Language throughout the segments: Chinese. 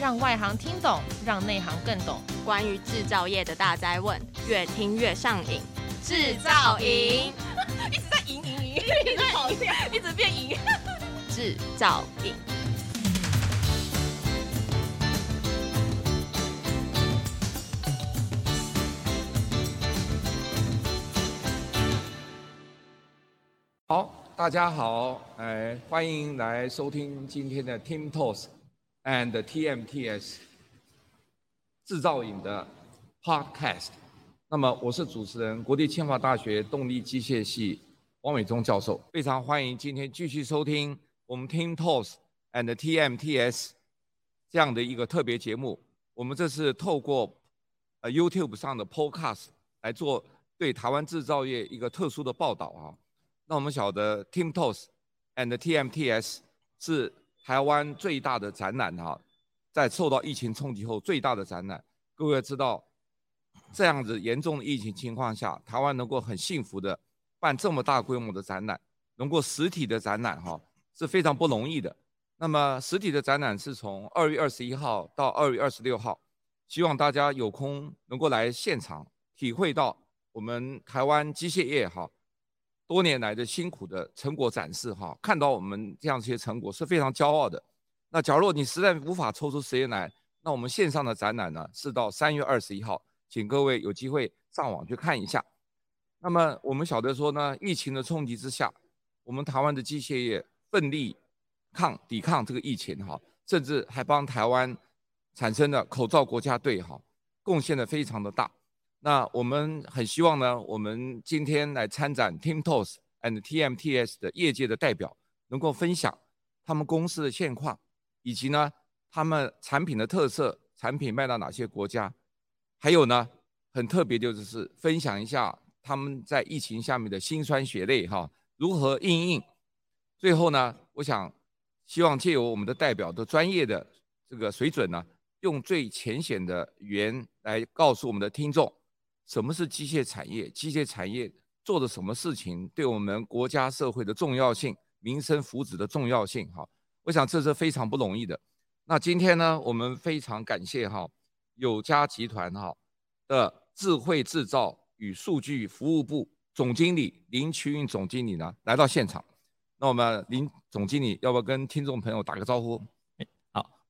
让外行听懂，让内行更懂。关于制造业的大灾问，越听越上瘾。制造营 一直在赢赢赢，一直跑掉，一直变赢。制造营。好，大家好，哎，欢迎来收听今天的 Team Talks and TMTS 制造影的 Podcast。那么我是主持人，国立清华大学动力机械系汪伟忠教授。非常欢迎今天继续收听我们 Team Talks and TMTS 这样的一个特别节目。我们这是透过呃 YouTube 上的 Podcast 来做对台湾制造业一个特殊的报道啊。那我们晓得 Team Talks and TMTS 是台湾最大的展览哈，在受到疫情冲击后最大的展览。各位知道，这样子严重的疫情情况下，台湾能够很幸福的办这么大规模的展览，能够实体的展览哈是非常不容易的。那么实体的展览是从二月二十一号到二月二十六号，希望大家有空能够来现场体会到我们台湾机械业哈。多年来的辛苦的成果展示，哈，看到我们这样一些成果是非常骄傲的。那假如你实在无法抽出时间来，那我们线上的展览呢是到三月二十一号，请各位有机会上网去看一下。那么我们晓得说呢，疫情的冲击之下，我们台湾的机械业奋力抗抵抗这个疫情，哈，甚至还帮台湾产生了口罩国家队，哈，贡献的非常的大。那我们很希望呢，我们今天来参展 t i m t o s and TMTS 的业界的代表，能够分享他们公司的现况，以及呢他们产品的特色，产品卖到哪些国家，还有呢很特别就是分享一下他们在疫情下面的辛酸血泪哈，如何应应。最后呢，我想希望借由我们的代表的专业的这个水准呢，用最浅显的语言来告诉我们的听众。什么是机械产业？机械产业做的什么事情对我们国家社会的重要性、民生福祉的重要性？哈，我想这是非常不容易的。那今天呢，我们非常感谢哈友嘉集团哈的智慧制造与数据服务部总经理林奇运总经理呢来到现场。那我们林总经理要不要跟听众朋友打个招呼？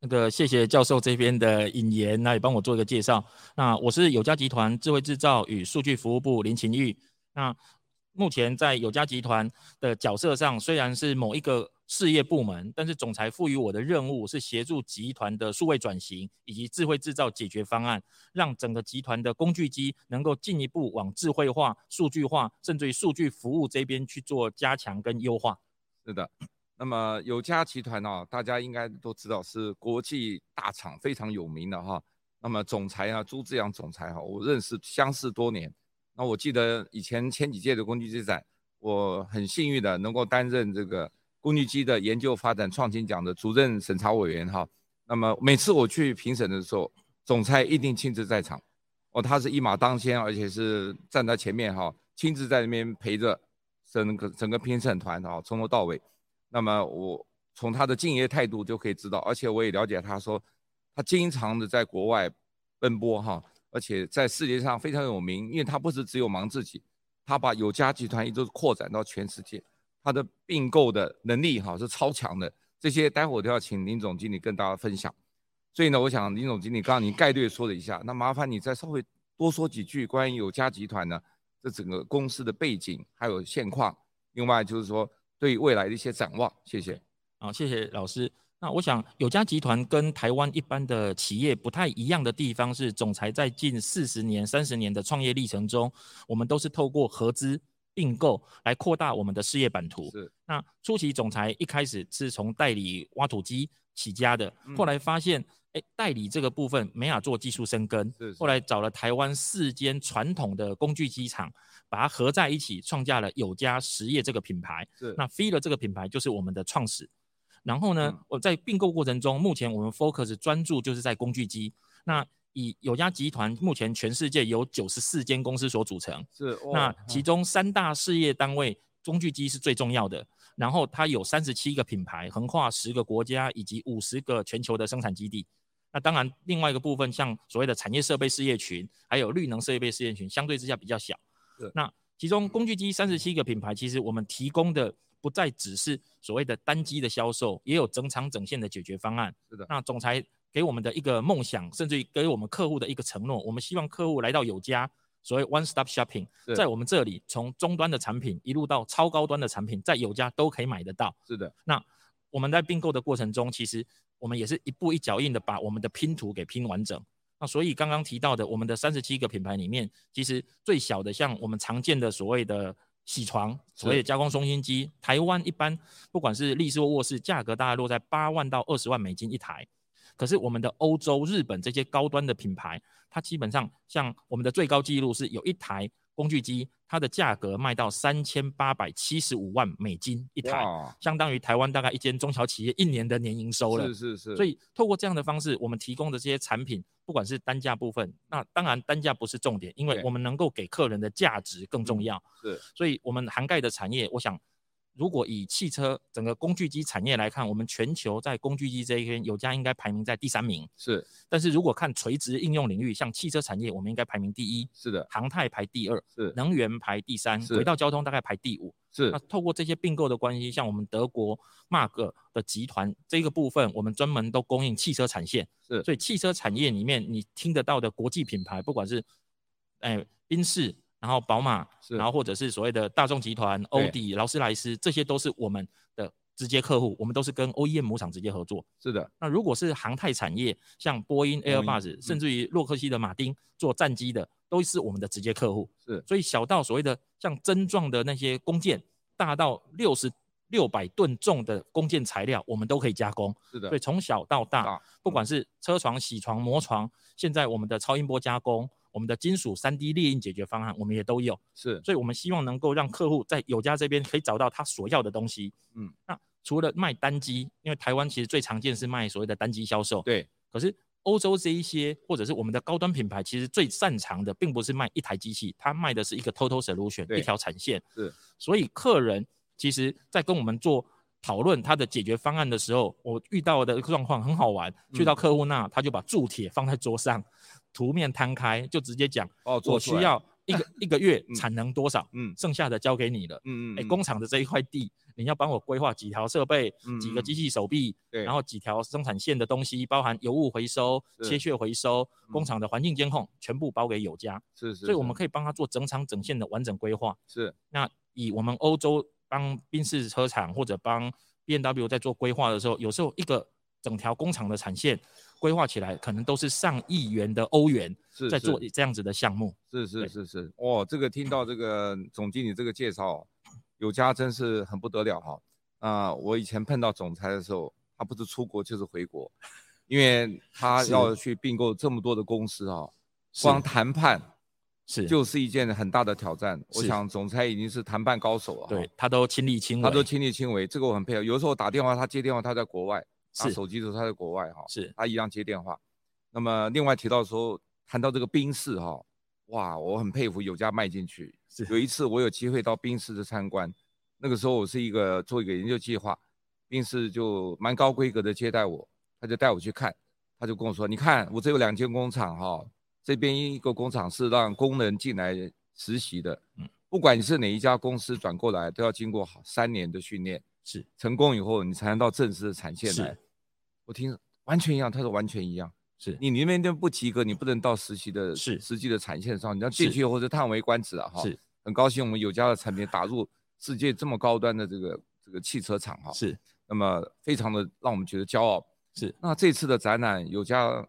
那个谢谢教授这边的引言，那也帮我做一个介绍。那我是友嘉集团智慧制造与数据服务部林勤玉。那目前在友嘉集团的角色上，虽然是某一个事业部门，但是总裁赋予我的任务是协助集团的数位转型以及智慧制造解决方案，让整个集团的工具机能够进一步往智慧化、数据化，甚至于数据服务这边去做加强跟优化。是的。那么友嘉集团呢，大家应该都知道是国际大厂，非常有名的哈。那么总裁啊，朱志阳总裁哈，我认识相识多年。那我记得以前前几届的工具机展，我很幸运的能够担任这个工具机的研究发展创新奖的主任审查委员哈。那么每次我去评审的时候，总裁一定亲自在场，哦，他是一马当先，而且是站在前面哈，亲自在那边陪着整个整个评审团哈，从头到尾。那么我从他的敬业态度就可以知道，而且我也了解他说，他经常的在国外奔波哈，而且在世界上非常有名，因为他不是只有忙自己，他把友嘉集团一直扩展到全世界，他的并购的能力哈是超强的，这些待会儿都要请林总经理跟大家分享。所以呢，我想林总经理刚刚您概略说了一下，那麻烦你再稍微多说几句关于友嘉集团呢这整个公司的背景还有现况，另外就是说。对未来的一些展望，谢谢。好，谢谢老师。那我想，友嘉集团跟台湾一般的企业不太一样的地方是，总裁在近四十年、三十年的创业历程中，我们都是透过合资并购来扩大我们的事业版图。是。那初期总裁一开始是从代理挖土机起家的，后来发现，哎、嗯，代理这个部分没法做技术深耕，是，是。后来找了台湾四间传统的工具机厂。把它合在一起，创下了友嘉实业这个品牌。是，那 FEELER 这个品牌就是我们的创始。然后呢，我、嗯、在并购过程中，目前我们 focus 专注就是在工具机。那以友嘉集团目前全世界有九十四间公司所组成。是，哦、那其中三大事业单位，工具机是最重要的。然后它有三十七个品牌，横跨十个国家以及五十个全球的生产基地。那当然，另外一个部分像所谓的产业设备事业群，还有绿能设备事业群，相对之下比较小。是。那其中工具机三十七个品牌，其实我们提供的不再只是所谓的单机的销售，也有整厂整线的解决方案。是的。那总裁给我们的一个梦想，甚至于给我们客户的一个承诺，我们希望客户来到有家，所谓 one stop shopping，在我们这里从终端的产品一路到超高端的产品，在有家都可以买得到。是的。那我们在并购的过程中，其实我们也是一步一脚印的把我们的拼图给拼完整。那所以刚刚提到的我们的三十七个品牌里面，其实最小的像我们常见的所谓的铣床，所谓的加工松心机，台湾一般不管是立式或卧室，价格大概落在八万到二十万美金一台。可是我们的欧洲、日本这些高端的品牌，它基本上像我们的最高纪录是有一台。工具机，它的价格卖到三千八百七十五万美金一台，相当于台湾大概一间中小企业一年的年营收了。是是是。所以透过这样的方式，我们提供的这些产品，不管是单价部分，那当然单价不是重点，因为我们能够给客人的价值更重要。是。所以我们涵盖的产业，我想。如果以汽车整个工具机产业来看，我们全球在工具机这一边，有家应该排名在第三名。是，但是如果看垂直应用领域，像汽车产业，我们应该排名第一。是的，航太排第二。是，能源排第三。轨道交通大概排第五。是。那透过这些并购的关系，像我们德国 Mark 的集团这个部分，我们专门都供应汽车产线。是。所以汽车产业里面，你听得到的国际品牌，不管是哎宾士。然后宝马，然后或者是所谓的大众集团、欧迪、劳斯莱斯，这些都是我们的直接客户，我们都是跟 OEM 母厂直接合作。是的。那如果是航太产业，像波音、Airbus，、嗯、甚至于洛克希德马丁做战机的，都是我们的直接客户。是。所以小到所谓的像针状的那些弓箭，大到六十六百吨重的弓箭材料，我们都可以加工。是的。所以从小到大，大不管是车床、铣床、磨床，现在我们的超音波加工。我们的金属三 D 列印解决方案，我们也都有，是，所以我们希望能够让客户在有家这边可以找到他所要的东西。嗯，那除了卖单机，因为台湾其实最常见是卖所谓的单机销售，对。可是欧洲这一些或者是我们的高端品牌，其实最擅长的并不是卖一台机器，它卖的是一个 total solution，一条产线。是，所以客人其实在跟我们做讨论他的解决方案的时候，我遇到的状况很好玩，去到客户那，他就把铸铁放在桌上。图面摊开就直接讲，哦，我需要 一个一个月产能多少，嗯，剩下的交给你了，嗯嗯，哎，工厂的这一块地，你要帮我规划几条设备，几个机器手臂，对，然后几条生产线的东西，包含油污回收、切屑回收、工厂的环境监控，全部包给有家，是是，所以我们可以帮他做整厂整线的完整规划，是。那以我们欧洲帮宾士车厂或者帮 B N W 在做规划的时候，有时候一个整条工厂的产线。规划起来可能都是上亿元的欧元，在做这样子的项目。是是是是，哦，这个听到这个总经理这个介绍，有家真是很不得了哈。啊、呃，我以前碰到总裁的时候，他不是出国就是回国，因为他要去并购这么多的公司啊，光谈判是就是一件很大的挑战。我想总裁已经是谈判高手了，对，他都亲力亲为，他都亲力亲为，这个我很佩服。有的时候我打电话，他接电话，他在国外。打手机的时候，他在国外哈，是。他一样接电话。那么另外提到说，谈到这个宾士哈，哇，我很佩服有家卖进去。是。有一次我有机会到宾士的参观，那个时候我是一个做一个研究计划，宾士就蛮高规格的接待我，他就带我去看，他就跟我说，你看我这有两间工厂哈，这边一个工厂是让工人进来实习的，嗯，不管你是哪一家公司转过来，都要经过好三年的训练，是成功以后你才能到正式的产线来。我听完全一样，他说完全一样，是你里面都不及格，你不能到实习的，是实际的产线上，你要进去或者叹为观止啊，哈，是很高兴我们有家的产品打入世界这么高端的这个这个汽车厂哈，是，那么非常的让我们觉得骄傲，是。那这次的展览有家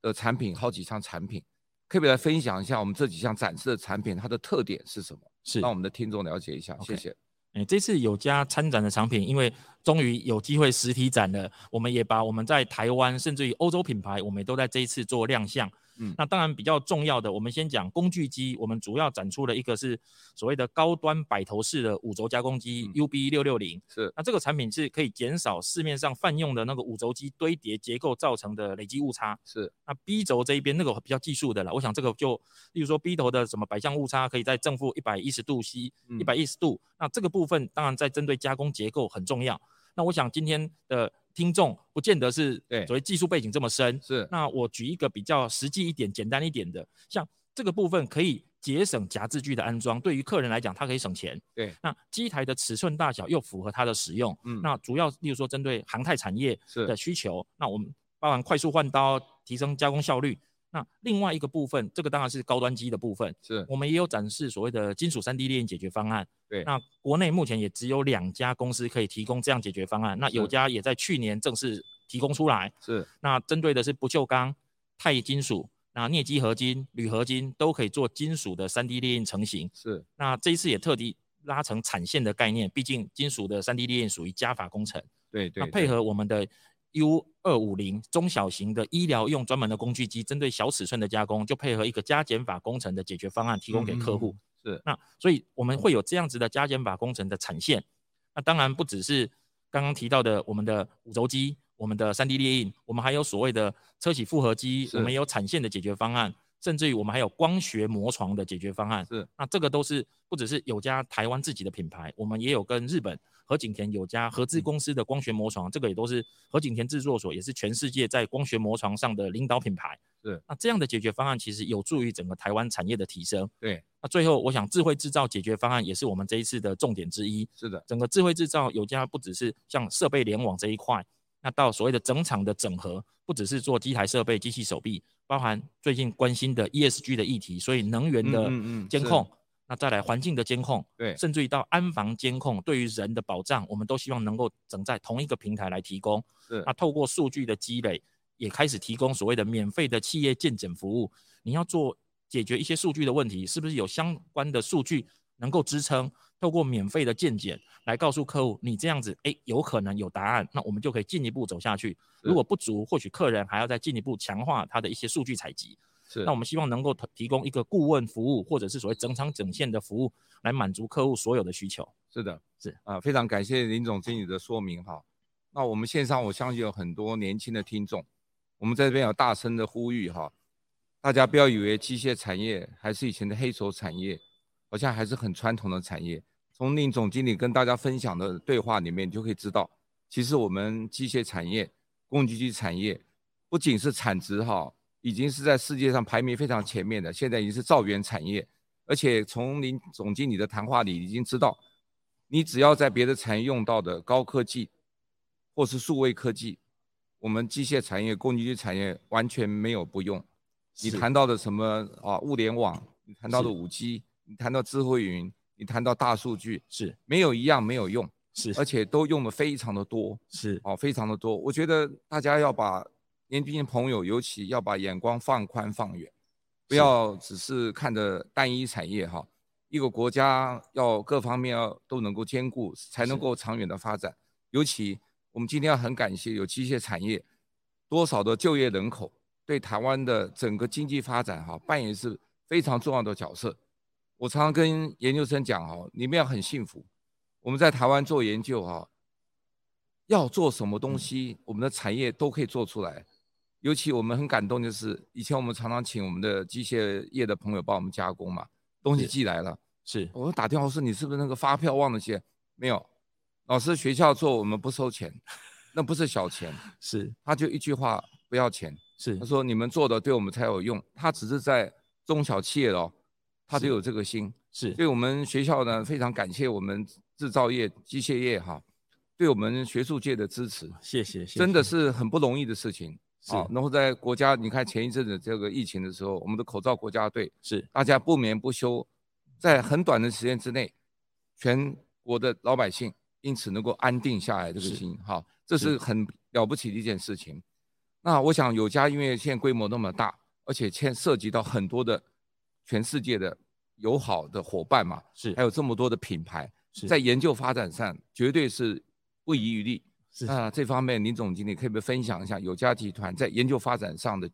的产品好几项产品，可不可以来分享一下我们这几项展示的产品它的特点是什么？是，让我们的听众了解一下，okay. 谢谢。哎，这次有家参展的产品，因为终于有机会实体展了，我们也把我们在台湾甚至于欧洲品牌，我们也都在这一次做亮相。嗯，那当然比较重要的，我们先讲工具机。我们主要展出了一个是所谓的高端摆头式的五轴加工机 UB 六六零。是，那这个产品是可以减少市面上泛用的那个五轴机堆叠结构造成的累积误差。是，那 B 轴这一边那个比较技术的了，我想这个就，例如说 B 头的什么摆向误差可以在正负一百一十度 C，一百一十度。那这个部分当然在针对加工结构很重要。那我想今天的。听众不见得是所谓技术背景这么深。是，那我举一个比较实际一点、简单一点的，像这个部分可以节省夹字具的安装，对于客人来讲，它可以省钱。对，那机台的尺寸大小又符合它的使用。嗯，那主要例如说针对航太产业的需求，那我们包含快速换刀、提升加工效率。那另外一个部分，这个当然是高端机的部分，是我们也有展示所谓的金属三 D 列印解决方案。对，那国内目前也只有两家公司可以提供这样解决方案。那有家也在去年正式提供出来。是，那针对的是不锈钢、钛金属、那镍基合金、铝合金都可以做金属的 3D 列印成型。是，那这一次也特地拉成产线的概念，毕竟金属的 3D 列印属于加法工程。对对，那配合我们的。U 二五零中小型的医疗用专门的工具机，针对小尺寸的加工，就配合一个加减法工程的解决方案，提供给客户。嗯、是，那所以我们会有这样子的加减法工程的产线。那当然不只是刚刚提到的我们的五轴机，我们的 3D 列印，我们还有所谓的车企复合机，我们也有产线的解决方案，甚至于我们还有光学磨床的解决方案。是，那这个都是不只是有家台湾自己的品牌，我们也有跟日本。河景田有家合资公司的光学磨床，这个也都是河景田制作所，也是全世界在光学磨床上的领导品牌。是，那这样的解决方案其实有助于整个台湾产业的提升。对，那最后我想智慧制造解决方案也是我们这一次的重点之一。是的，整个智慧制造有家不只是像设备联网这一块，那到所谓的整厂的整合，不只是做机台设备、机器手臂，包含最近关心的 ESG 的议题，所以能源的监控。嗯嗯嗯那再来环境的监控，对，甚至于到安防监控，对于人的保障，我们都希望能够整在同一个平台来提供。是，那透过数据的积累，也开始提供所谓的免费的企业健检服务。你要做解决一些数据的问题，是不是有相关的数据能够支撑？透过免费的见解来告诉客户，你这样子，哎，有可能有答案，那我们就可以进一步走下去。如果不足，或许客人还要再进一步强化他的一些数据采集。是，那我们希望能够提供一个顾问服务，或者是所谓整场整线的服务，来满足客户所有的需求。是的，是啊、呃，非常感谢林总经理的说明哈。那我们线上我相信有很多年轻的听众，我们在这边有大声的呼吁哈，大家不要以为机械产业还是以前的黑手产业，好像还是很传统的产业。从林总经理跟大家分享的对话里面，你就可以知道，其实我们机械产业、工具机产业不仅是产值哈。已经是在世界上排名非常前面的，现在已经是造元产业，而且从林总经理的谈话里已经知道，你只要在别的产业用到的高科技，或是数位科技，我们机械产业、工具机产业完全没有不用。你谈到的什么啊，物联网，你谈到的五 G，你谈到智慧云，你谈到大数据，是没有一样没有用，是而且都用的非常的多，是哦，非常的多。我觉得大家要把。年轻朋友尤其要把眼光放宽放远，不要只是看着单一产业哈。一个国家要各方面要都能够兼顾，才能够长远的发展。尤其我们今天要很感谢有机械产业，多少的就业人口对台湾的整个经济发展哈扮演是非常重要的角色。我常常跟研究生讲哦，你们要很幸福，我们在台湾做研究哈，要做什么东西，我们的产业都可以做出来。尤其我们很感动，就是以前我们常常请我们的机械业的朋友帮我们加工嘛，东西寄来了，是，我打电话说，你是不是那个发票忘了写？没有，老师学校做我们不收钱，那不是小钱，是，他就一句话不要钱，是，他说你们做的对我们才有用，他只是在中小企业哦，他就有这个心，是，所以我们学校呢非常感谢我们制造业机械业哈，对我们学术界的支持，谢谢，谢谢，真的是很不容易的事情。好、哦，然后在国家，你看前一阵子这个疫情的时候，我们的口罩国家队是大家不眠不休，在很短的时间之内，全国的老百姓因此能够安定下来这个心，哈、哦，这是很了不起的一件事情。那我想有家因为现在规模那么大，而且牵涉及到很多的全世界的友好的伙伴嘛，是还有这么多的品牌，在研究发展上绝对是不遗余力。啊这方面，林总经理可以不可以分享一下友家集团在研究发展上的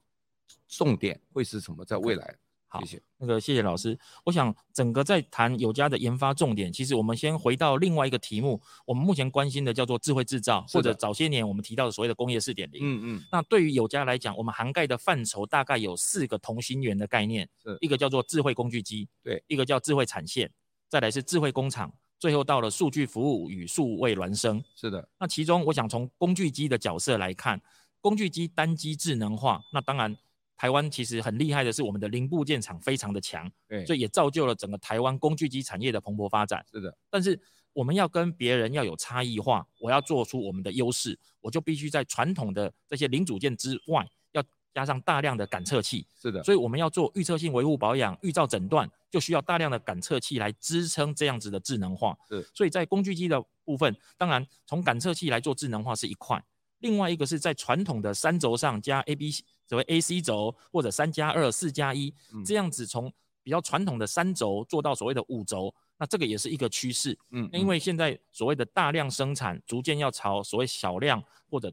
重点会是什么？在未来，好，谢谢。那个谢谢老师。我想整个在谈友家的研发重点，其实我们先回到另外一个题目，我们目前关心的叫做智慧制造，或者早些年我们提到的所谓的工业四点零。嗯嗯。那对于友家来讲，我们涵盖的范畴大概有四个同心圆的概念，一个叫做智慧工具机，对，一个叫智慧产线，再来是智慧工厂。最后到了数据服务与数位孪生。是的，那其中我想从工具机的角色来看，工具机单机智能化，那当然台湾其实很厉害的是我们的零部件厂非常的强，对，所以也造就了整个台湾工具机产业的蓬勃发展。是的，但是我们要跟别人要有差异化，我要做出我们的优势，我就必须在传统的这些零组件之外，要加上大量的感测器。是的，所以我们要做预测性维护保养、预兆诊断，就需要大量的感测器来支撑这样子的智能化。是，所以在工具机的部分，当然从感测器来做智能化是一块，另外一个是在传统的三轴上加 A、B，所谓 A、C 轴或者三加二、四加一这样子，从比较传统的三轴做到所谓的五轴。那这个也是一个趋势，嗯，因为现在所谓的大量生产，逐渐要朝所谓小量或者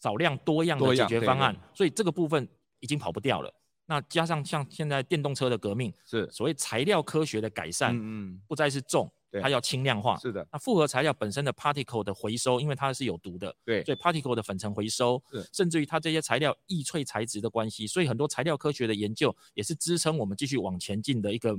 少量多样的解决方案，所以这个部分已经跑不掉了。那加上像现在电动车的革命，是所谓材料科学的改善，嗯嗯，不再是重，它要轻量化，是的。那复合材料本身的 particle 的回收，因为它是有毒的，对，所以 particle 的粉尘回收，甚至于它这些材料易脆材质的关系，所以很多材料科学的研究也是支撑我们继续往前进的一个。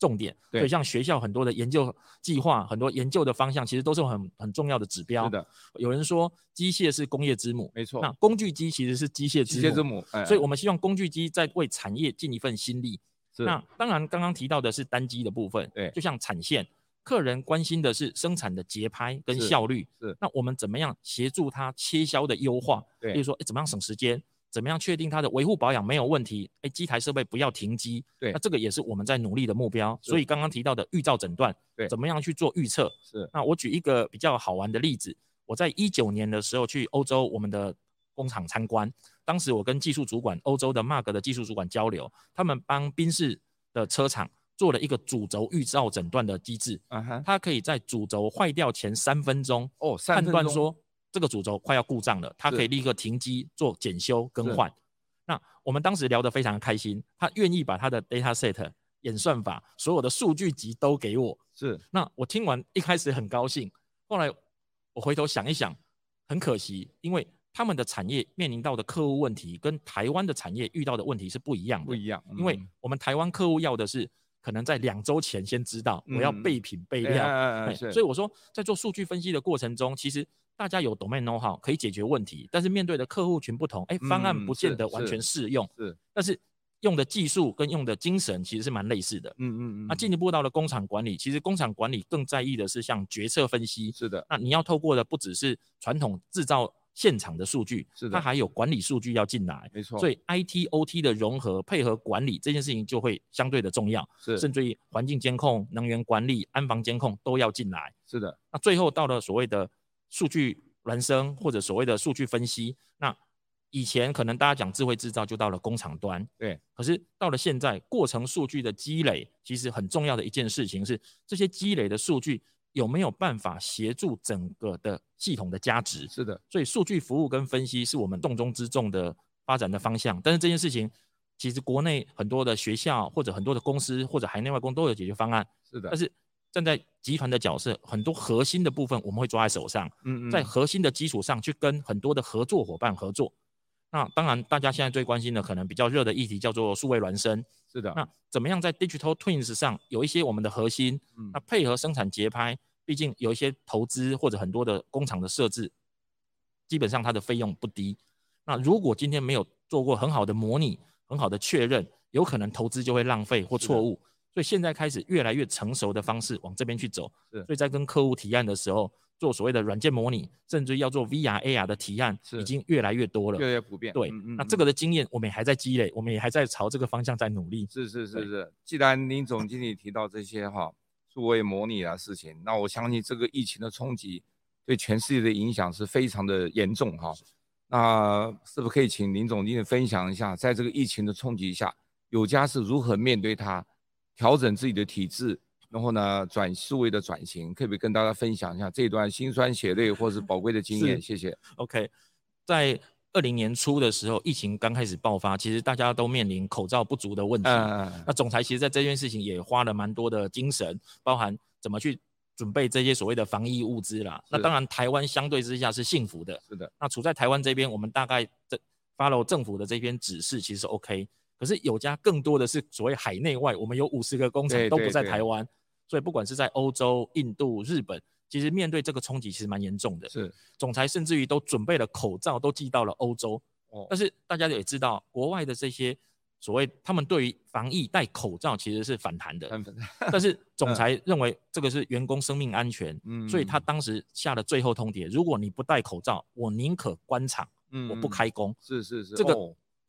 重点，对，所以像学校很多的研究计划，很多研究的方向，其实都是很很重要的指标。是的，有人说机械是工业之母，没错。那工具机其实是机械之母，机械之母。所以我们希望工具机在为产业尽一份心力。是。那当然，刚刚提到的是单机的部分，对，就像产线，客人关心的是生产的节拍跟效率。是。那我们怎么样协助他切销的优化？对，比如说，哎，怎么样省时间？怎么样确定它的维护保养没有问题？哎，机台设备不要停机。对，那这个也是我们在努力的目标。所以刚刚提到的预兆诊断，对，怎么样去做预测？是。那我举一个比较好玩的例子，我在一九年的时候去欧洲我们的工厂参观，当时我跟技术主管欧洲的 Mark 的技术主管交流，他们帮宾士的车厂做了一个主轴预兆诊断的机制。嗯哼，它可以在主轴坏掉前三分钟哦，判断说。这个主轴快要故障了，它可以立刻停机做检修更换。那我们当时聊得非常开心，他愿意把他的 data set 演算法所有的数据集都给我。是，那我听完一开始很高兴，后来我回头想一想，很可惜，因为他们的产业面临到的客户问题跟台湾的产业遇到的问题是不一样的。不一样，因为我们台湾客户要的是可能在两周前先知道我要备品备料，所以我说在做数据分析的过程中，其实。大家有 domain know-how 可以解决问题，但是面对的客户群不同，哎，方案不见得完全适用。嗯、是，是，但是用的技术跟用的精神其实是蛮类似的。嗯嗯嗯。那进一步到了工厂管理，其实工厂管理更在意的是像决策分析。是的。那你要透过的不只是传统制造现场的数据，是的，它还有管理数据要进来。没错。所以 IT OT 的融合配合管理这件事情就会相对的重要。是。甚至于环境监控、能源管理、安防监控都要进来。是的。那最后到了所谓的。数据孪生或者所谓的数据分析，那以前可能大家讲智慧制造就到了工厂端，对。可是到了现在，过程数据的积累，其实很重要的一件事情是，这些积累的数据有没有办法协助整个的系统的价值？是的。所以数据服务跟分析是我们重中之重的发展的方向。但是这件事情，其实国内很多的学校或者很多的公司或者海内外公都有解决方案。是的。但是站在集团的角色，很多核心的部分我们会抓在手上。嗯嗯，在核心的基础上去跟很多的合作伙伴合作。那当然，大家现在最关心的可能比较热的议题叫做数位孪生。是的。那怎么样在 Digital Twins 上有一些我们的核心？嗯。那配合生产节拍，毕竟有一些投资或者很多的工厂的设置，基本上它的费用不低。那如果今天没有做过很好的模拟、很好的确认，有可能投资就会浪费或错误。所以现在开始越来越成熟的方式往这边去走，所以在跟客户提案的时候，做所谓的软件模拟，甚至要做 VR、AR 的提案，已经越来越多了，越来越普遍。对，嗯嗯，那这个的经验我们也还在积累，我们也还在朝这个方向在努力。是是是是，既然林总经理提到这些哈数位模拟啊事情，那我相信这个疫情的冲击对全世界的影响是非常的严重哈。那是不是可以请林总经理分享一下，在这个疫情的冲击下，有家是如何面对它？调整自己的体制，然后呢，转思维的转型，可不可以跟大家分享一下这段辛酸血泪或是宝贵的经验？谢谢。OK，在二零年初的时候，疫情刚开始爆发，其实大家都面临口罩不足的问题。嗯、那总裁其实在这件事情也花了蛮多的精神，包含怎么去准备这些所谓的防疫物资啦。那当然，台湾相对之下是幸福的。是的。那处在台湾这边，我们大概这 follow 政府的这边指示，其实是 OK。可是有家更多的是所谓海内外，我们有五十个工厂都不在台湾，所以不管是在欧洲、印度、日本，其实面对这个冲击其实蛮严重的。是，总裁甚至于都准备了口罩，都寄到了欧洲。哦，但是大家也知道，国外的这些所谓他们对于防疫戴口罩其实是反弹的。但是 总裁认为这个是员工生命安全，嗯，所以他当时下了最后通牒：如果你不戴口罩，我宁可关厂，嗯，我不开工。是是是，这个。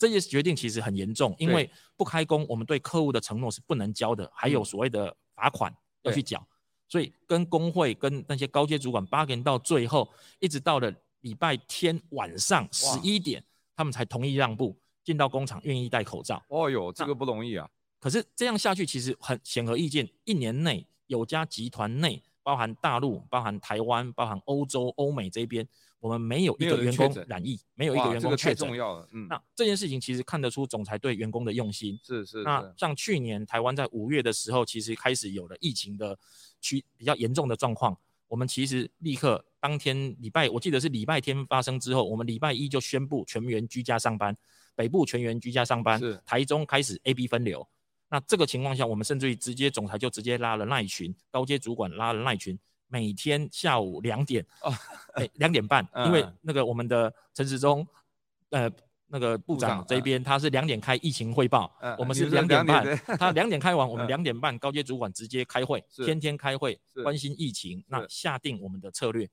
这些决定其实很严重，因为不开工，我们对客户的承诺是不能交的，还有所谓的罚款要去缴。所以跟工会跟那些高阶主管 bargain 到最后，一直到了礼拜天晚上十一点，他们才同意让步，进到工厂，愿意戴口罩。哦哟，这个不容易啊！可是这样下去，其实很显而易见，一年内有家集团内，包含大陆、包含台湾、包含欧洲、欧美这边。我们没有一个员工染疫，没有一个员工确诊。太重要了，嗯。那这件事情其实看得出总裁对员工的用心。是是。那像去年台湾在五月的时候，其实开始有了疫情的趋比较严重的状况。我们其实立刻当天礼拜，我记得是礼拜天发生之后，我们礼拜一就宣布全员居家上班，北部全员居家上班，是台中开始 A B 分流。那这个情况下，我们甚至于直接总裁就直接拉了赖群，高阶主管拉了赖群。每天下午两点，哦，哎，两点半，嗯，因为那个我们的陈时中，呃，那个部长这边，嗯，他是两点开疫情汇报，嗯，我们是两点半，他两点开完，我们两点半高阶主管直接开会，天天开会，关心疫情，那下定我们的策略，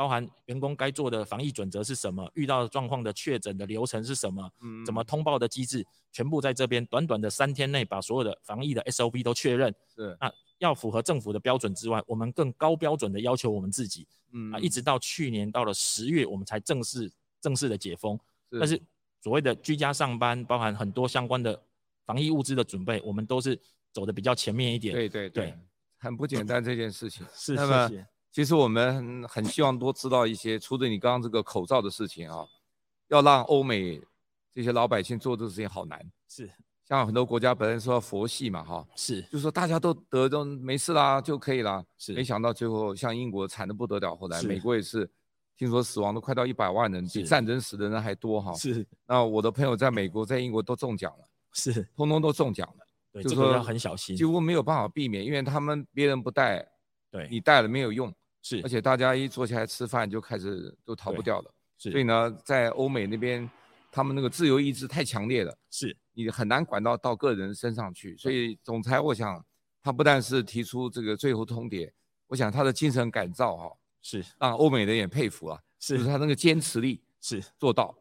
包含员工该做的防疫准则是什么，遇到状况的确诊的流程是什么，嗯，怎么通报的机制，全部在这边短短的三天内把所有的防疫的 SOP 都确认，是啊。要符合政府的标准之外，我们更高标准的要求我们自己。嗯啊，一直到去年到了十月，我们才正式正式的解封。是。但是所谓的居家上班，包含很多相关的防疫物资的准备，我们都是走的比较前面一点。对对对，对很不简单这件事情。是。那么，其实我们很希望多知道一些，除了你刚刚这个口罩的事情啊，要让欧美这些老百姓做这个事情好难。是。像很多国家本来说佛系嘛，哈，是，就是说大家都得都没事啦就可以啦，是，没想到最后像英国惨的不得了，后来美国也是，听说死亡都快到一百万人，比战争死的人还多哈，是。那我的朋友在美国、在英国都中奖了，是，通通都中奖了，对，就是说要很小心，几乎没有办法避免，因为他们别人不戴，对，你戴了没有用，是，而且大家一坐下来吃饭就开始都逃不掉了，是。所以呢，在欧美那边，他们那个自由意志太强烈了，是。你很难管到到个人身上去，所以总裁，我想他不但是提出这个最后通牒，我想他的精神感召哈，是。让欧美人也佩服啊，是。就是他那个坚持力是。做到，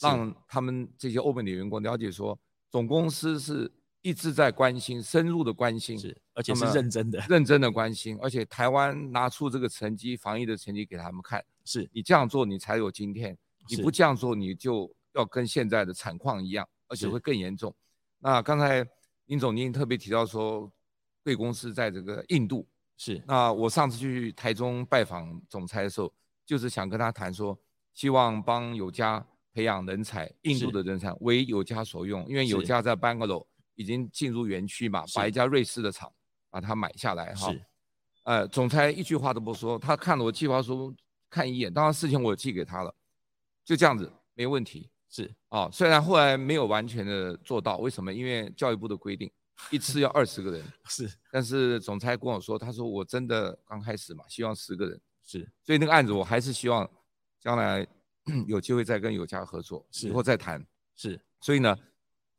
让他们这些欧美的员工了解说，总公司是一直在关心，深入的关心，是而且是认真的，认真的关心，而且台湾拿出这个成绩，防疫的成绩给他们看，是你这样做，你才有今天，你不这样做，你就要跟现在的惨况一样。而且会更严重。那刚才林总经理特别提到说，贵公司在这个印度是。那我上次去台中拜访总裁的时候，就是想跟他谈说，希望帮有家培养人才，印度的人才为有家所用，因为有家在 Bangalore 已经进入园区嘛，把一家瑞士的厂把它买下来哈。呃，总裁一句话都不说，他看了我计划书看一眼，当然事情我寄给他了，就这样子没问题。是啊、哦，虽然后来没有完全的做到，为什么？因为教育部的规定，一次要二十个人。是，但是总裁跟我说，他说我真的刚开始嘛，希望十个人。是，所以那个案子我还是希望将来 有机会再跟友家合作，是以后再谈。是，所以呢，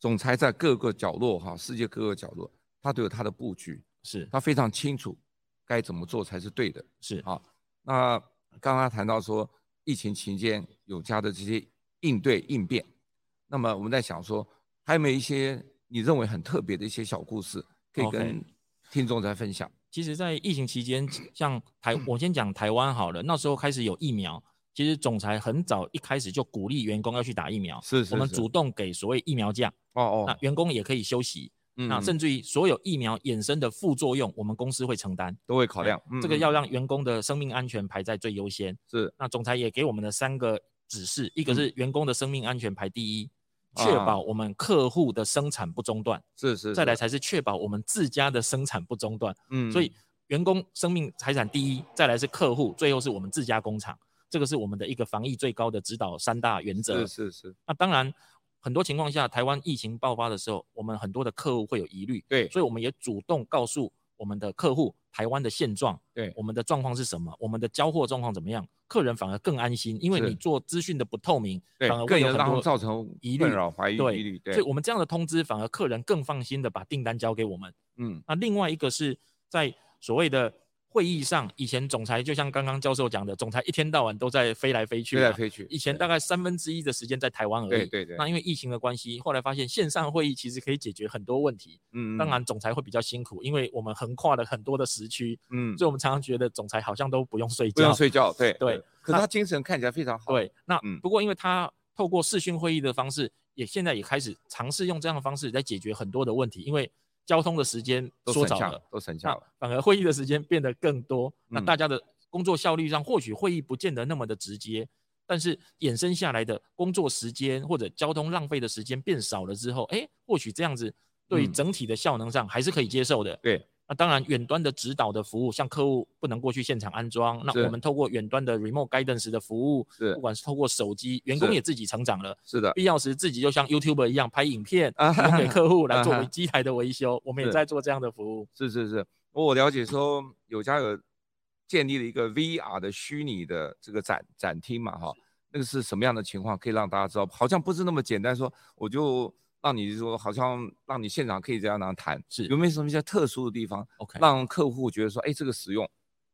总裁在各个角落哈，世界各个角落，他都有他的布局。是，他非常清楚该怎么做才是对的。是啊，那刚刚谈到说疫情期间有加的这些。应对应变，那么我们在想说，还有没有一些你认为很特别的一些小故事，可以跟听众在分享？Okay. 其实，在疫情期间，像台，我先讲台湾好了。那时候开始有疫苗，其实总裁很早一开始就鼓励员工要去打疫苗。是是是。我们主动给所谓疫苗假。哦哦。那员工也可以休息。嗯。那甚至于所有疫苗衍生的副作用，我们公司会承担，都会考量。这个要让员工的生命安全排在最优先。是。那总裁也给我们的三个。指示一个是员工的生命安全排第一，确、嗯、保我们客户的生产不中断。是，是是，再来才是确保我们自家的生产不中断。嗯，所以员工生命财产第一，再来是客户，最后是我们自家工厂。这个是我们的一个防疫最高的指导三大原则。是是是。那当然，很多情况下，台湾疫情爆发的时候，我们很多的客户会有疑虑。对，所以我们也主动告诉。我们的客户台湾的现状，对，我们的状况是什么，我们的交货状况怎么样，客人反而更安心，因为你做资讯的不透明，对，反而更有很多造成疑虑、怀疑、对疑虑，对，所以我们这样的通知反而客人更放心的把订单交给我们。嗯，那另外一个是在所谓的。会议上，以前总裁就像刚刚教授讲的，总裁一天到晚都在飞来飞去，飞来飞去。以前大概三分之一的时间在台湾而已。对对对。那因为疫情的关系，后来发现线上会议其实可以解决很多问题。嗯。当然，总裁会比较辛苦，因为我们横跨了很多的时区。嗯。所以我们常常觉得总裁好像都不用睡觉。不用睡觉，对对。可是他精神看起来非常好。对。那不过，因为他透过视讯会议的方式，也现在也开始尝试用这样的方式来解决很多的问题，因为。交通的时间缩少了，都省下了，反而会议的时间变得更多。嗯、那大家的工作效率上，或许会议不见得那么的直接，但是衍生下来的工作时间或者交通浪费的时间变少了之后，哎、欸，或许这样子对整体的效能上还是可以接受的。嗯、对。那当然，远端的指导的服务，像客户不能过去现场安装，那我们透过远端的 remote guidance 的服务，是不管是透过手机，员工也自己成长了。是的，必要时自己就像 YouTuber 一样拍影片，提供给客户来作为机台的维修。我们也在做这样的服务。是是是，我了解说有家有建立了一个 VR 的虚拟的这个展展厅嘛，哈，那个是什么样的情况？可以让大家知道，好像不是那么简单，说我就。让你说好像让你现场可以这样那样谈，是有没有什么比较特殊的地方？OK，让客户觉得说，哎，这个使用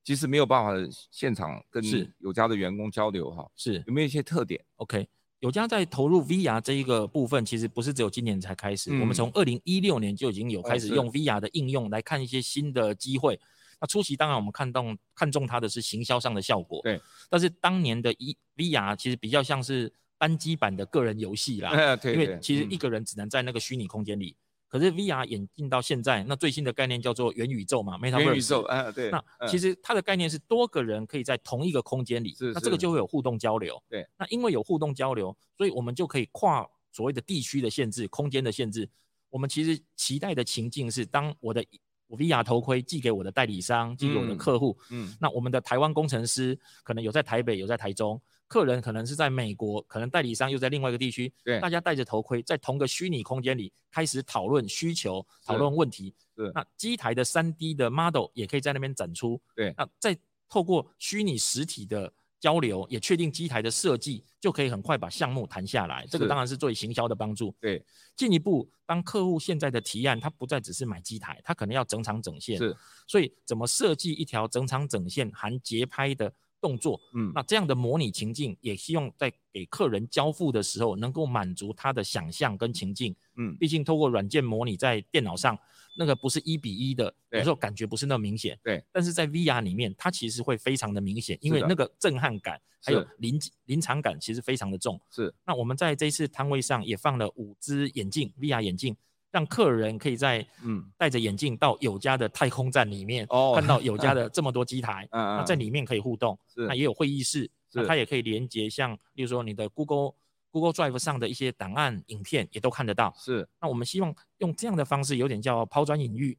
其实没有办法现场跟有家的员工交流哈，是有没有一些特点？OK，有家在投入 VR 这一个部分，其实不是只有今年才开始，嗯、我们从二零一六年就已经有开始用 VR 的应用来看一些新的机会。那初期当然我们看中看中它的是行销上的效果，对，但是当年的 E VR 其实比较像是。单机版的个人游戏啦，因为其实一个人只能在那个虚拟空间里。可是 VR 演进到现在，那最新的概念叫做元宇宙嘛，Metaverse。元宇宙，嗯，对。那其实它的概念是多个人可以在同一个空间里，那这个就会有互动交流。对。那因为有互动交流，所以我们就可以跨所谓的地区的限制、空间的限制。我们其实期待的情境是，当我的我 VR 头盔寄给我的代理商，寄给我的客户，嗯，那我们的台湾工程师可能有在台北，有在台中。客人可能是在美国，可能代理商又在另外一个地区，对，大家戴着头盔，在同个虚拟空间里开始讨论需求、讨论问题。是，那机台的三 D 的 model 也可以在那边展出。对，那再透过虚拟实体的交流，也确定机台的设计，就可以很快把项目谈下来。这个当然是做行销的帮助。对，进一步，当客户现在的提案，他不再只是买机台，他可能要整场整线。是，所以怎么设计一条整场整线含节拍的动作，嗯，那这样的模拟情境也希望在给客人交付的时候能够满足他的想象跟情境，嗯，毕竟透过软件模拟在电脑上，那个不是一比一的，有时候感觉不是那么明显，对，但是在 VR 里面，它其实会非常的明显，因为那个震撼感还有临临场感其实非常的重，是。那我们在这次摊位上也放了五只眼镜，VR 眼镜。让客人可以在嗯戴着眼镜到有家的太空站里面，哦，看到有家的 这么多机台，嗯嗯，那在里面可以互动，是，那也有会议室，那它也可以连接像，例如说你的 Google Google Drive 上的一些档案、影片也都看得到，是。那我们希望用这样的方式，有点叫抛砖引玉，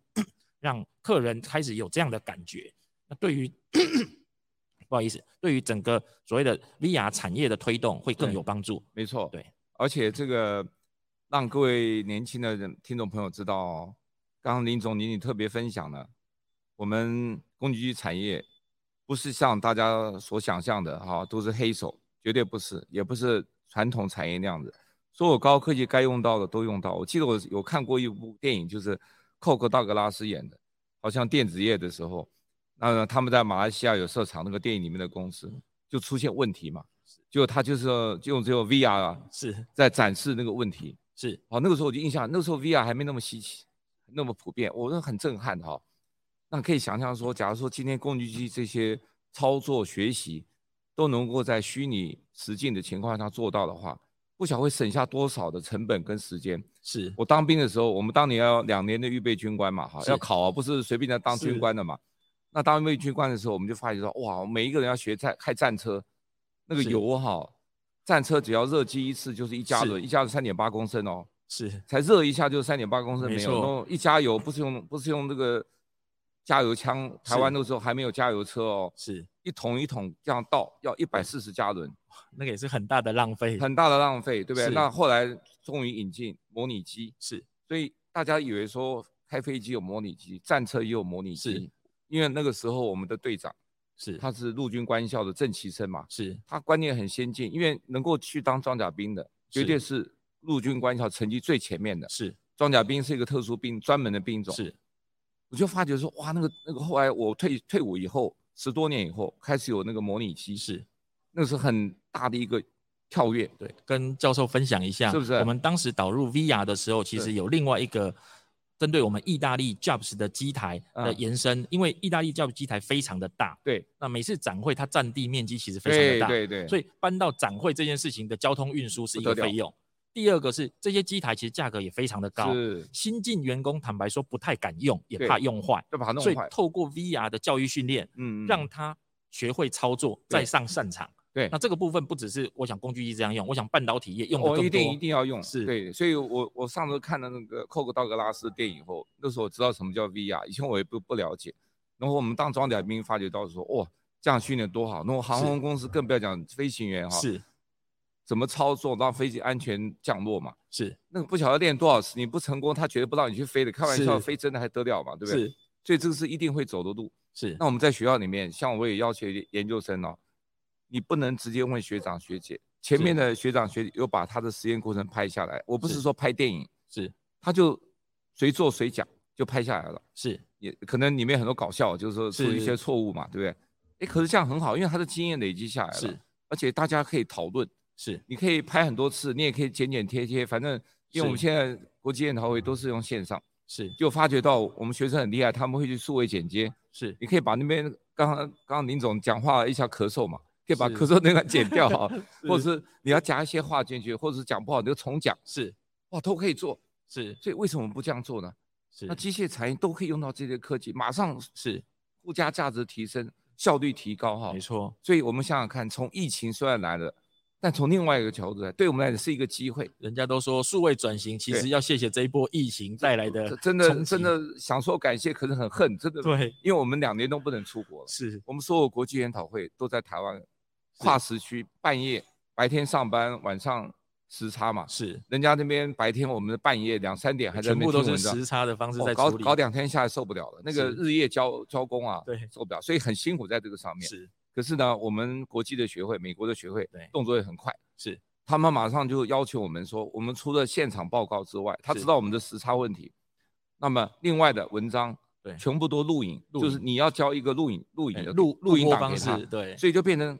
让客人开始有这样的感觉。那对于不好意思，对于整个所谓的 VR 产业的推动会更有帮助。没错，对，而且这个。让各位年轻的人听众朋友知道哦，刚刚林总您你特别分享了，我们工具机产业不是像大家所想象的哈，都是黑手，绝对不是，也不是传统产业那样子，所有高科技该用到的都用到。我记得我有看过一部电影，就是寇克道格拉斯演的，好像电子业的时候，那他们在马来西亚有设厂，那个电影里面的公司就出现问题嘛，就他就是就用这个 VR 啊，是在展示那个问题。是，好，那个时候我就印象，那个时候 VR 还没那么稀奇，那么普遍，我说很震撼哈。那可以想象说，假如说今天工具机这些操作学习都能够在虚拟实境的情况下做到的话，不晓得会省下多少的成本跟时间。是我当兵的时候，我们当年要两年的预备军官嘛，哈，要考啊，不是随便的当军官的嘛。那当预备军官的时候，我们就发现说，哇，每一个人要学开开战车，那个油哈。战车只要热机一次就是一加仑，一加仑三点八公升哦，是，才热一下就是三点八公升没有，然后一加油不是用不是用那个加油枪，台湾那时候还没有加油车哦，是。一桶一桶这样倒要一百四十加仑，那个也是很大的浪费，很大的浪费，对不对？那后来终于引进模拟机，是，所以大家以为说开飞机有模拟机，战车也有模拟机。是，因为那个时候我们的队长是他是陆军官校的正旗生嘛，是他观念很先进，因为能够去当装甲兵的，绝对是陆军官校成绩最前面的。是，装甲兵是一个特殊兵，专门的兵种。是，我就发觉说，哇，那个那个后来我退退伍以后，十多年以后开始有那个模拟机，是，那是很大的一个。跳跃，对，跟教授分享一下，是不是？我们当时导入 VR 的时候，其实有另外一个针对我们意大利 Jobs 的机台的延伸，嗯、因为意大利 Jobs 机台非常的大，对，那每次展会它占地面积其实非常的大，对对，对，所以搬到展会这件事情的交通运输是一个费用。第二个是这些机台其实价格也非常的高，是。新进员工坦白说不太敢用，也怕用坏，就把它弄。坏。所以透过 VR 的教育训练，嗯，让他学会操作，再上战场。对，那这个部分不只是我想工具机这样用，我想半导体业用的。我一定一定要用，是对，所以我我上次看了那个寇格道格拉斯电影后，那时候我知道什么叫 VR，以前我也不不了解。然后我们当装甲兵发觉到说，哇，这样训练多好。那么航空公司更不要讲飞行员哈，是，怎么操作让飞机安全降落嘛？是，那个不晓得练多少次，你不成功，他绝对不让你去飞的。开玩笑，飞真的还得了嘛？对不对？是，所以这个是一定会走的路。是，那我们在学校里面，像我也要求研究生哦。你不能直接问学长学姐，前面的学长学姐有把他的实验过程拍下来。我不是说拍电影，是，他就随做随讲就拍下来了。是，也可能里面很多搞笑，就是说出一些错误嘛，对不对？哎，可是这样很好，因为他的经验累积下来了，是，而且大家可以讨论，是，你可以拍很多次，你也可以剪剪贴贴，反正因为我们现在国际研讨会都是用线上，是，就发觉到我们学生很厉害，他们会去数位剪接，是，你可以把那边刚刚刚刚林总讲话一下咳嗽嘛。可以把咳嗽那段剪掉哈，或者是你要加一些话进去，或者是讲不好你就重讲，是，哇，都可以做，是，所以为什么不这样做呢？是，那机械产业都可以用到这些科技，马上是。附加价值提升，效率提高哈，没错。所以我们想想看，从疫情虽然来了，但从另外一个角度来，对我们来讲是一个机会。人家都说数位转型，其实要谢谢这一波疫情带来的，真的真的想说感谢，可是很恨，真的对，因为我们两年都不能出国了，是。我们所有国际研讨会都在台湾。跨时区，半夜白天上班，晚上时差嘛，是人家那边白天，我们的半夜两三点还在那边听文章，全部都是时差的方式在哦、搞搞两天下来受不了了，那个日夜交交工啊，对，受不了，所以很辛苦在这个上面。是，可是呢，我们国际的学会，美国的学会，对，动作也很快，是，他们马上就要求我们说，我们除了现场报告之外，他知道我们的时差问题，那么另外的文章，对，全部都录影，就是你要交一个录影录影的录录影档给他，对，所以就变成。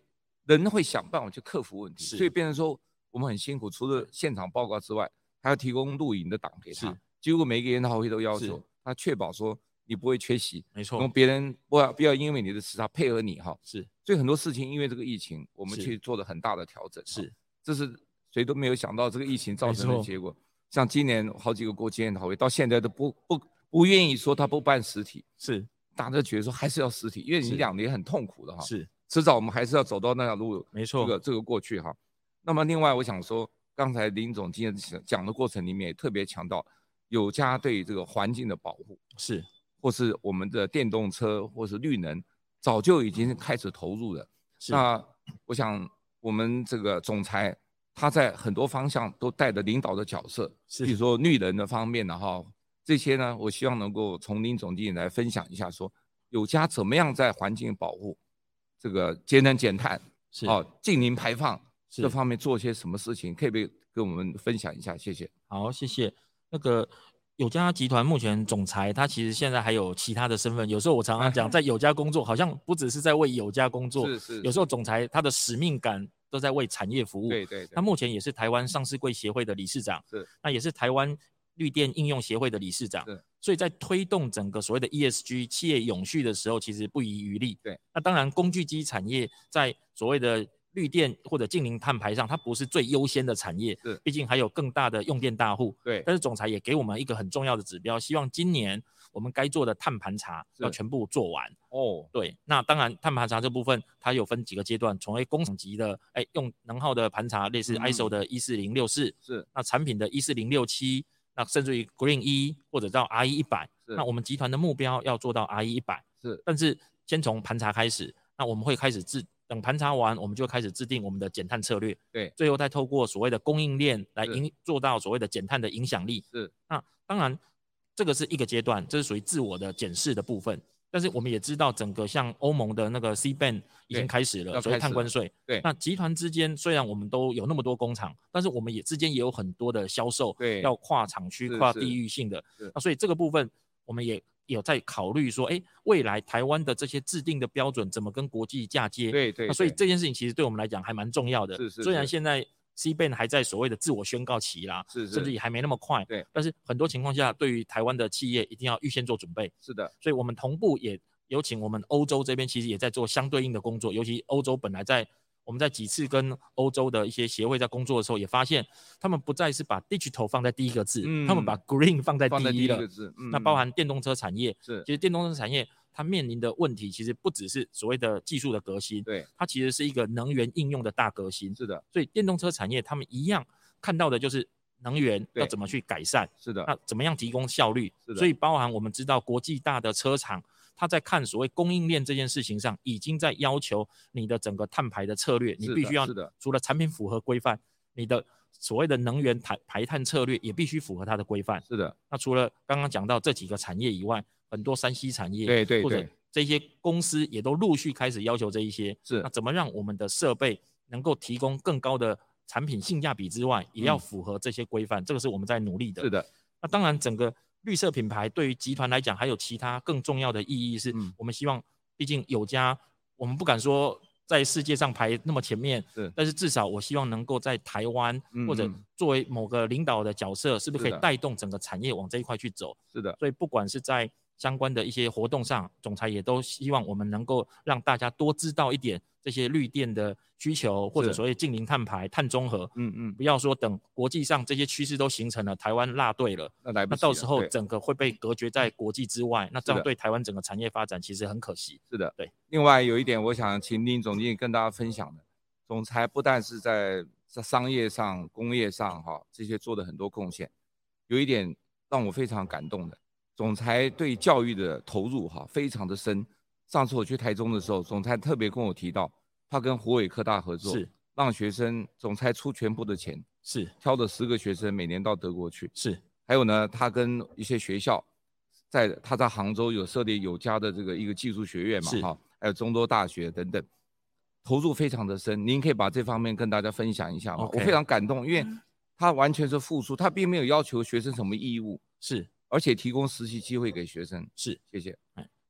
人会想办法去克服问题，所以变成说我们很辛苦。除了现场报告之外，还要提供录影的档给他。几乎每个研讨会都要求他确保说你不会缺席。没错。别人不要不要因为你的时差配合你哈。是。所以很多事情因为这个疫情，我们去做了很大的调整。是。这是谁都没有想到这个疫情造成的结果。像今年好几个国际研讨会到现在都不不不愿意说他不办实体。是。大家都觉得说还是要实体，因为你两年很痛苦的哈。是。迟早我们还是要走到那条路，没错，这个这个过去哈。那么另外我想说，刚才林总今天讲的过程里面也特别强调，有家对这个环境的保护是，或是我们的电动车或是绿能，早就已经开始投入了。那我想我们这个总裁他在很多方向都带着领导的角色，是，比如说绿能的方面的哈，这些呢，我希望能够从林总经理来分享一下，说有家怎么样在环境保护。这个节能减碳是哦，净零排放这方面做些什么事情，可以不可以跟我们分享一下？谢谢。好，谢谢。那个友家集团目前总裁，他其实现在还有其他的身份。有时候我常常讲，在友家工作，好像不只是在为友家工作。是是。有时候总裁他的使命感都在为产业服务。对对。他目前也是台湾上市柜协会的理事长。是。那也是台湾绿电应用协会的理事长。是。所以在推动整个所谓的 ESG 企业永续的时候，其实不遗余力。对，那当然工具机产业在所谓的绿电或者净零碳排上，它不是最优先的产业。是，毕竟还有更大的用电大户。对，但是总裁也给我们一个很重要的指标，希望今年我们该做的碳盘查要全部做完。哦，对，那当然碳盘查这部分它有分几个阶段，从 A 工厂级的，哎，用能耗的盘查，类似 ISO 的一四零六四。是，那产品的一四零六七。那甚至于 Green 一或者到 RE 一百，那我们集团的目标要做到 RE 一百，是。但是先从盘查开始，那我们会开始制，等盘查完，我们就开始制定我们的减碳策略。对。最后再透过所谓的供应链来影做到所谓的减碳的影响力。是。那当然，这个是一个阶段，这是属于自我的检视的部分。但是我们也知道，整个像欧盟的那个 C ban 已经开始了，所以碳关税。对，那集团之间虽然我们都有那么多工厂，但是我们也之间也有很多的销售，对，要跨厂区、跨地域性的。那所以这个部分我们也有在考虑说，哎，未来台湾的这些制定的标准怎么跟国际嫁接？对对。那所以这件事情其实对我们来讲还蛮重要的。是是。虽然现在 CBAM 还在所谓的自我宣告期啦，是是，甚至也还没那么快。对。但是很多情况下，对于台湾的企业一定要预先做准备。是的。所以我们同步也。有请我们欧洲这边其实也在做相对应的工作，尤其欧洲本来在我们在几次跟欧洲的一些协会在工作的时候，也发现他们不再是把 digital 放在第一个字，嗯、他们把 green 放在第一了。嗯、那包含电动车产业，是其实电动车产业它面临的问题，其实不只是所谓的技术的革新，对，它其实是一个能源应用的大革新。是的，所以电动车产业他们一样看到的就是能源要怎么去改善，是的，那怎么样提供效率？是的，所以包含我们知道国际大的车厂。他在看所谓供应链这件事情上，已经在要求你的整个碳排的策略，你必须要除了产品符合规范，你的所谓的能源排排碳策略也必须符合它的规范。是的。那除了刚刚讲到这几个产业以外，很多山西产业，对对对，或者这些公司也都陆续开始要求这一些。是。那怎么让我们的设备能够提供更高的产品性价比之外，也要符合这些规范？这个是我们在努力的。是的。那当然整个。绿色品牌对于集团来讲，还有其他更重要的意义是，我们希望，毕竟有家，我们不敢说在世界上排那么前面，是但是至少我希望能够在台湾或者作为某个领导的角色，是不是可以带动整个产业往这一块去走？是的，所以不管是在相关的一些活动上，总裁也都希望我们能够让大家多知道一点这些绿电的需求，或者所谓近零碳排、碳中和。嗯嗯，不要说等国际上这些趋势都形成了，台湾落队了，那来不及，那到时候整个会被隔绝在国际之外，那这样对台湾整个产业发展其实很可惜。是的，对。另外有一点，我想请林总经理跟大家分享的，总裁不但是在在商业上、工业上哈这些做的很多贡献，有一点让我非常感动的。总裁对教育的投入哈非常的深。上次我去台中的时候，总裁特别跟我提到，他跟湖北科大合作，是让学生总裁出全部的钱，是挑了十个学生每年到德国去，是。还有呢，他跟一些学校，在他在杭州有设立有家的这个一个技术学院嘛，哈，还有中州大学等等，投入非常的深。您可以把这方面跟大家分享一下.我非常感动，因为他完全是付出，他并没有要求学生什么义务，是。而且提供实习机会给学生，是，谢谢。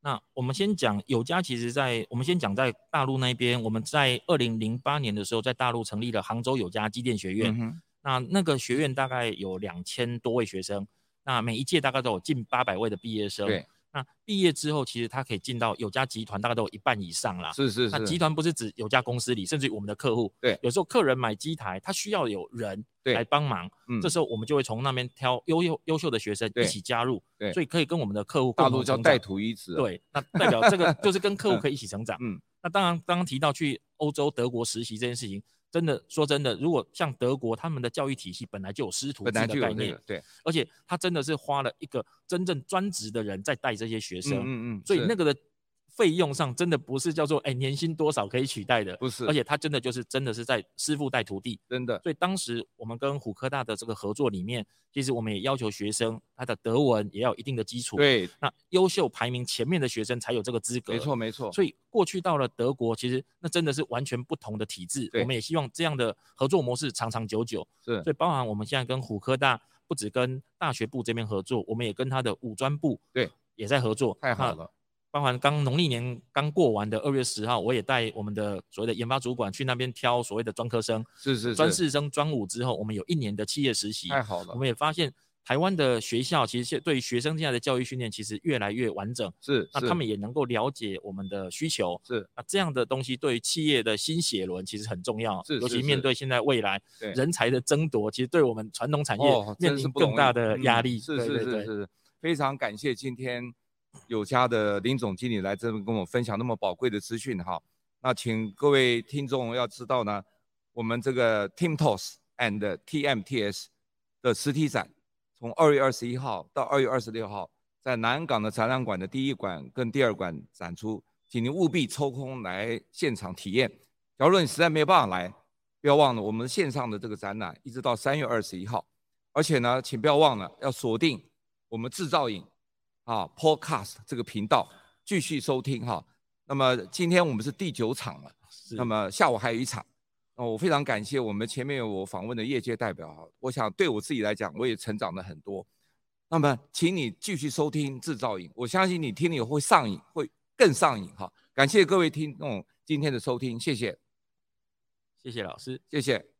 那我们先讲有家，其实在我们先讲在大陆那边，我们在二零零八年的时候，在大陆成立了杭州有家机电学院。嗯、那那个学院大概有两千多位学生，那每一届大概都有近八百位的毕业生。对。那毕业之后，其实他可以进到有家集团，大概都有一半以上啦。是是是。那集团不是指有家公司里，甚至于我们的客户。对。有时候客人买机台，他需要有人来帮忙。嗯。这时候我们就会从那边挑优优优秀的学生一起加入。对。所以可以跟我们的客户。大陆叫带徒一词。对。那代表这个 就是跟客户可以一起成长。嗯。那当然，刚刚提到去欧洲德国实习这件事情。真的说真的，如果像德国，他们的教育体系本来就有师徒制的概念，这个、对，而且他真的是花了一个真正专职的人在带这些学生，嗯嗯，嗯，所以那个的。费用上真的不是叫做哎、欸、年薪多少可以取代的，不是，而且他真的就是真的是在师傅带徒弟，真的。所以当时我们跟虎科大的这个合作里面，其实我们也要求学生他的德文也要有一定的基础，对。那优秀排名前面的学生才有这个资格，没错没错。所以过去到了德国，其实那真的是完全不同的体制。我们也希望这样的合作模式长长久久。是。所以包含我们现在跟虎科大，不止跟大学部这边合作，我们也跟他的五专部对也在合作。太好了。包含刚农历年刚过完的二月十号，我也带我们的所谓的研发主管去那边挑所谓的专科生，是是是，专四生、专五之后，我们有一年的企业实习，太好了。我们也发现台湾的学校其实对于学生现在的教育训练其实越来越完整，是，是，那他们也能够了解我们的需求，是，那这样的东西对于企业的新血轮其实很重要，是，尤其面对现在未来人才的争夺，其实对我们传统产业面临更大的压力，是是是是，非常感谢今天。有家的林总经理来这边跟我分享那么宝贵的资讯哈，那请各位听众要知道呢，我们这个 TIMTOS and TMTS 的实体展，从二月二十一号到二月二十六号，在南港的展览馆的第一馆跟第二馆展出，请您务必抽空来现场体验。假如你实在没有办法来，不要忘了我们线上的这个展览，一直到三月二十一号，而且呢，请不要忘了要锁定我们制造影啊 Podcast 这个频道继续收听哈。那么今天我们是第九场了，那么下午还有一场。我非常感谢我们前面有我访问的业界代表哈，我想对我自己来讲，我也成长了很多。那么，请你继续收听制造瘾，我相信你听了以后会上瘾，会更上瘾哈。感谢各位听众今天的收听，谢谢，谢谢老师，谢谢。